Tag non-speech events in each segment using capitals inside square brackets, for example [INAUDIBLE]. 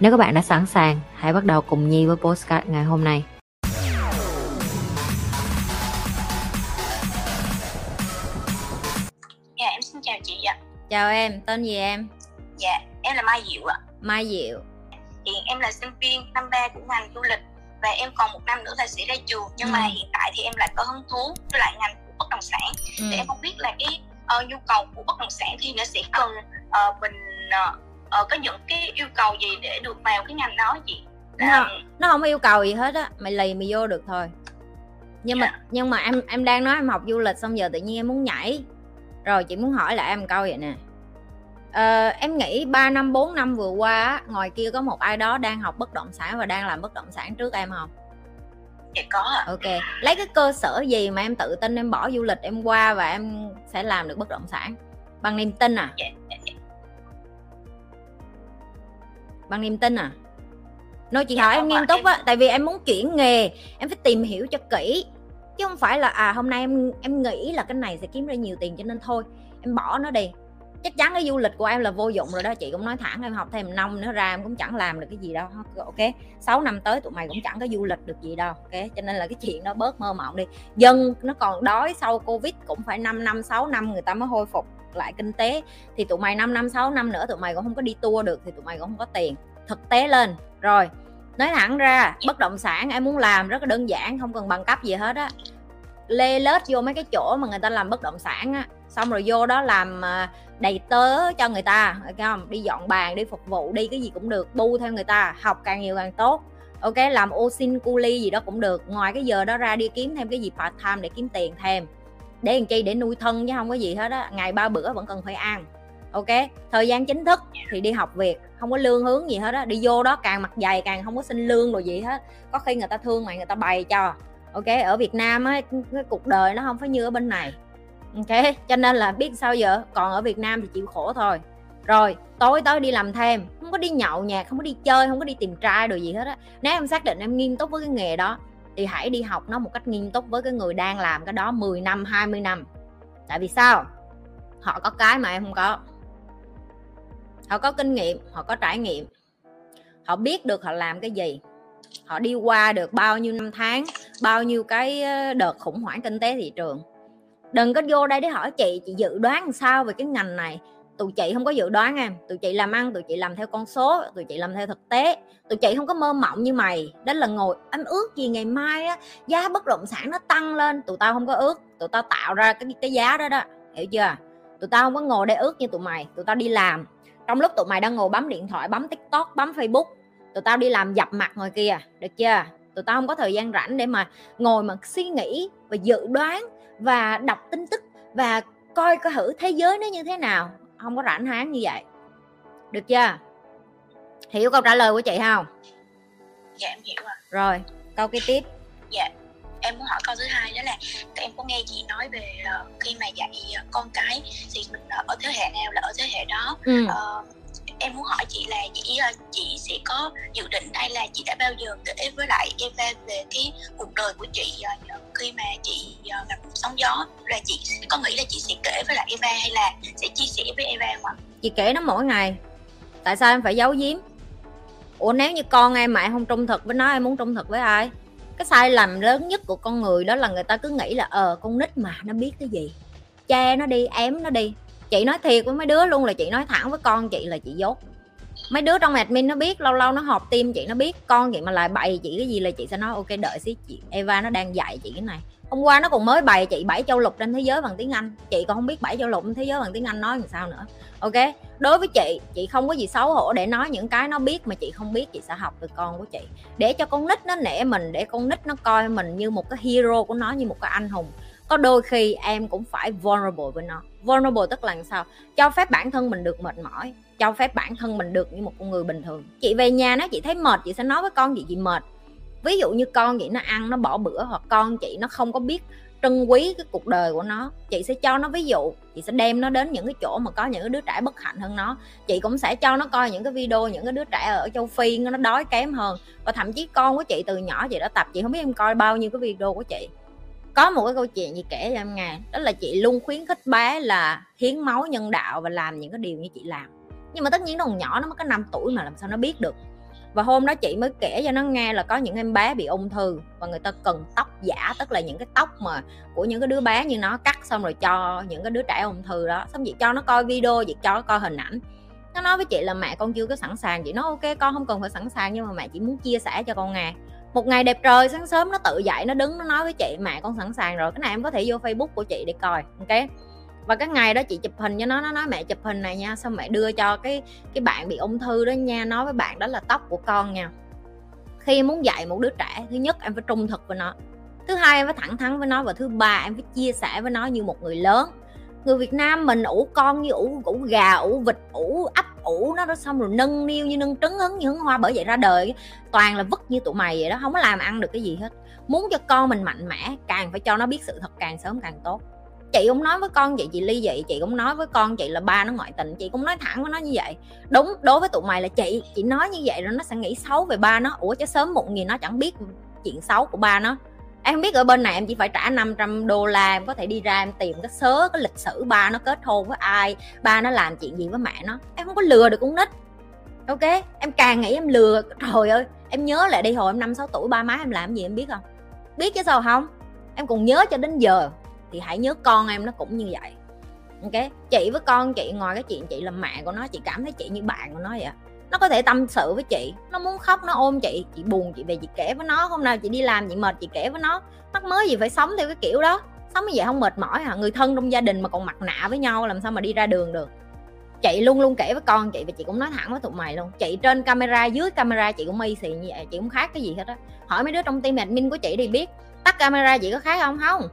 Nếu các bạn đã sẵn sàng, hãy bắt đầu cùng Nhi với postcard ngày hôm nay. Dạ em xin chào chị ạ. Chào em, tên gì em? Dạ em là Mai Diệu ạ. Mai Diệu. Hiện em là sinh viên năm ba của ngành du lịch và em còn một năm nữa là sẽ ra trường nhưng ừ. mà hiện tại thì em lại có hứng thú với lại ngành của bất động sản. Ừ. Thì em không biết là cái uh, nhu cầu của bất động sản thì nó sẽ cần uh, mình uh, uh, có những cái yêu cầu gì để được vào cái ngành đó chị? Nó, nó không yêu cầu gì hết á, mày lì mày vô được thôi. Nhưng yeah. mà dạ. nhưng mà em em đang nói em học du lịch xong giờ tự nhiên em muốn nhảy rồi chị muốn hỏi lại em câu vậy nè à, em nghĩ 3 năm 4 năm vừa qua ngoài kia có một ai đó đang học bất động sản và đang làm bất động sản trước em không dạ có ạ ok lấy cái cơ sở gì mà em tự tin em bỏ du lịch em qua và em sẽ làm được bất động sản bằng niềm tin à dạ, bằng niềm tin à? Nói chị dạ, hỏi em nghiêm túc á tại vì em muốn chuyển nghề em phải tìm hiểu cho kỹ. Chứ không phải là à hôm nay em em nghĩ là cái này sẽ kiếm ra nhiều tiền cho nên thôi em bỏ nó đi. Chắc chắn cái du lịch của em là vô dụng rồi đó chị cũng nói thẳng em học thêm năm nữa ra em cũng chẳng làm được cái gì đâu. Ok 6 năm tới tụi mày cũng chẳng có du lịch được gì đâu ok? Cho nên là cái chuyện đó bớt mơ mộng đi. Dân nó còn đói sau covid cũng phải 5 năm 6 năm người ta mới hồi phục lại kinh tế, thì tụi mày 5 năm 6 năm nữa tụi mày cũng không có đi tour được, thì tụi mày cũng không có tiền. Thực tế lên. Rồi, nói thẳng ra, bất động sản em muốn làm rất là đơn giản, không cần bằng cấp gì hết á. Lê lết vô mấy cái chỗ mà người ta làm bất động sản á, xong rồi vô đó làm à, đầy tớ cho người ta, ok không? Đi dọn bàn, đi phục vụ, đi cái gì cũng được, bu theo người ta, học càng nhiều càng tốt. Ok, làm ô xin cu ly gì đó cũng được, ngoài cái giờ đó ra đi kiếm thêm cái gì part time để kiếm tiền thêm để làm chi để nuôi thân chứ không có gì hết á. Ngày ba bữa vẫn cần phải ăn. Ok? Thời gian chính thức thì đi học việc không có lương hướng gì hết á. Đi vô đó càng mặt dày, càng không có xin lương rồi gì hết. Có khi người ta thương mày, người ta bày cho. Ok? Ở việt nam á, cái cuộc đời nó không phải như ở bên này. Ok? Cho nên là biết sao giờ? Còn ở việt nam thì chịu khổ thôi. Rồi, tối tới đi làm thêm. Không có đi nhậu nhạc không có đi chơi, không có đi tìm trai đồ gì hết á. Nếu em xác định em nghiêm túc với cái nghề đó thì hãy đi học nó một cách nghiêm túc với cái người đang làm cái đó 10 năm 20 năm. Tại vì sao? Họ có cái mà em không có. Họ có kinh nghiệm, họ có trải nghiệm. Họ biết được họ làm cái gì. Họ đi qua được bao nhiêu năm tháng, bao nhiêu cái ờ, đợt khủng hoảng kinh tế thị trường. Đừng có vô đây để hỏi chị chị dự đoán sao về cái ngành này tụi chị không có dự đoán em tụi chị làm ăn, tụi chị làm theo con số, tụi chị làm theo thực tế. Tụi chị không có mơ mộng như mày. Đó là ngồi em ước gì ngày mai á, giá bất động sản nó tăng lên, tụi tao không có ước. Tụi tao tạo ra cái cái giá đó đó, hiểu chưa? Tụi tao không có ngồi để ước như tụi mày, tụi tao đi làm. Trong lúc tụi mày đang ngồi bấm điện thoại, bấm tiktok, bấm facebook, tụi tao đi làm dập mặt ngoài kia, được chưa? Tụi tao không có thời gian rảnh để mà ngồi mà suy nghĩ và dự đoán và đọc tin tức và coi coi thử thế giới nó như thế nào không có rảnh háng như vậy. Được chưa? Hiểu câu trả lời của chị không? Dạ em hiểu rồi rồi câu kế tiếp. Dạ em muốn hỏi câu thứ hai đó là em có nghe chị nói về uh, khi mà dạy uh, con cái thì mình uh, ở thế hệ nào là ở thế hệ đó? Ừ. uh, em muốn hỏi chị là chị ờ, chị sẽ có dự định hay là chị đã bao giờ kể với lại Eva về cái cuộc đời của chị ờ, khi mà chị ờ, gặp sóng gió là chị có nghĩ là chị sẽ kể với lại Eva hay là sẽ chia sẻ với Eva không ạ? Chị kể nó mỗi ngày. Tại sao em phải giấu giếm? Ủa, nếu như con em mà em không trung thực với nó, em muốn trung thực với ai? cái sai lầm lớn nhất của con người đó là người ta cứ nghĩ là ờ con nít mà, nó biết cái gì che nó đi, ém nó đi chị nói thiệt với mấy đứa luôn là chị nói thẳng với con chị là chị dốt. Mấy đứa trong admin nó biết, lâu lâu nó họp tim chị nó biết con chị mà lại bày chị cái gì là chị sẽ nói, ok, đợi xí chị Eva nó đang dạy chị cái này. Hôm qua nó còn mới bày chị bảy châu lục trên thế giới bằng tiếng anh. Chị còn không biết bảy châu lục trên thế giới bằng tiếng anh nói làm sao nữa. Ok, đối với chị chị không có gì xấu hổ để nói những cái nó biết mà chị không biết chị sẽ học từ con của chị. Để cho con nít nó nể mình, để con nít nó coi mình như một cái hero của nó, như một cái anh hùng có đôi khi em cũng phải vulnerable với nó. Vulnerable tức là sao? Cho phép bản thân mình được mệt mỏi, cho phép bản thân mình được như một con người bình thường. Chị về nhà nó, chị thấy mệt, chị sẽ nói với con chị chị mệt. Ví dụ như con chị nó ăn, nó bỏ bữa, hoặc con chị nó không có biết trân quý cái cuộc đời của nó, chị sẽ cho nó ví dụ, chị sẽ đem nó đến những cái chỗ mà có những cái đứa trẻ bất hạnh hơn nó. Chị cũng sẽ cho nó coi những cái video, những cái đứa trẻ ở châu phi nó đói kém hơn. Và thậm chí con của chị từ nhỏ chị đã tập, chị không biết em coi bao nhiêu cái video của chị có một cái câu chuyện gì kể cho em nghe. Đó là chị luôn khuyến khích bé là hiến máu nhân đạo và làm những cái điều như chị làm. Nhưng mà tất nhiên nó còn nhỏ, nó mới có 5 tuổi mà làm sao nó biết được. Và hôm đó chị mới kể cho nó nghe là có những em bé bị ung thư và người ta cần tóc giả, tức là những cái tóc mà của những cái đứa bé như nó cắt xong rồi cho những cái đứa trẻ ung thư đó. Xong chị cho nó coi video, chị cho nó coi hình ảnh. Nó nói với chị là mẹ con chưa có sẵn sàng. Chị nói, ok, con không cần phải sẵn sàng nhưng mà mẹ chỉ muốn chia sẻ cho con nghe một ngày đẹp trời, sáng sớm nó tự dậy, nó đứng, nó nói với chị, mẹ, con sẵn sàng rồi, cái này em có thể vô facebook của chị để coi. Ok? Và cái ngày đó chị chụp hình cho nó nó nói, mẹ, chụp hình này nha, xong mẹ đưa cho cái cái bạn bị ung thư đó nha, nói với bạn đó là tóc của con nha. Khi em muốn dạy một đứa trẻ, thứ nhất em phải trung thực với nó, thứ hai em phải thẳng thắn với nó, và thứ ba em phải chia sẻ với nó như một người lớn. Người Việt Nam mình ủ con như ủ ủ gà, ủ vịt, ủ ấp ủ nó đó, xong rồi nâng niu như nâng trứng hứng như hứng hoa, bởi vậy ra đời toàn là vứt như tụi mày vậy đó, không có làm ăn được cái gì hết. Muốn cho con mình mạnh mẽ, càng phải cho nó biết sự thật càng sớm càng tốt. Chị cũng nói với con vậy, chị ly vậy, chị cũng nói với con chị là ba nó ngoại tình, chị cũng nói thẳng với nó như vậy. Đúng, đối với tụi mày là chị chị nói như vậy rồi nó sẽ nghĩ xấu về ba nó. Ủa, chứ sớm một gì nó chẳng biết chuyện xấu của ba nó em biết ở bên này em chỉ phải trả 500 đô la, em có thể đi ra em tìm cái sớ cái lịch sử ba nó kết hôn với ai, ba nó làm chuyện gì với mẹ nó. Em không có lừa được con nít. Ok, em càng nghĩ em lừa, trời ơi, em nhớ lại đi hồi em năm sáu tuổi, ba má em làm gì em biết không? Biết chứ sao không? Em còn nhớ cho đến giờ, thì hãy nhớ con em nó cũng như vậy. Ok, chị với con chị, ngoài cái chuyện chị là mẹ của nó, chị cảm thấy chị như bạn của nó vậy nó có thể tâm sự với chị. Nó muốn khóc, nó ôm chị. Chị buồn, chị về chị kể với nó. Hôm nào chị đi làm, chị mệt, chị kể với nó. Mắc mới gì phải sống theo cái kiểu đó. Sống như vậy không mệt mỏi hả? Người thân trong gia đình mà còn mặt nạ với nhau, làm sao mà đi ra đường được? Chị luôn luôn kể với con chị và chị cũng nói thẳng với tụi mày luôn. Chị trên camera, dưới camera chị cũng y xì như vậy, chị cũng khác cái gì hết á. Hỏi mấy đứa trong team admin của chị đi biết, tắt camera chị có khác không? Không.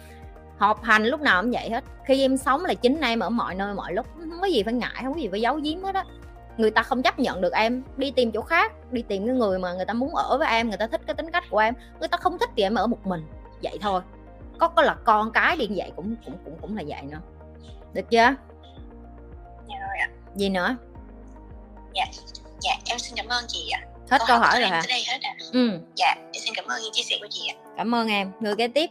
[LAUGHS] Họp hành lúc nào cũng vậy hết. Khi em sống là chính em ở mọi nơi, mọi lúc. Không có gì phải ngại, không có gì phải giấu giếm hết á người ta không chấp nhận được em đi tìm chỗ khác đi tìm cái người mà người ta muốn ở với em người ta thích cái tính cách của em. Người ta không thích thì em ở một mình. Vậy thôi. Có có là con cái đi vậy cũng cũng cũng cũng là vậy nữa. Được chưa? Dạ rồi ạ. Gì nữa? Dạ. Dạ em xin cảm ơn chị ạ. Hết câu, câu hỏi rồi hả? ạ. Ừ. Dạ em xin cảm ơn những chia sẻ của chị ạ. Cảm ơn em. Người kế tiếp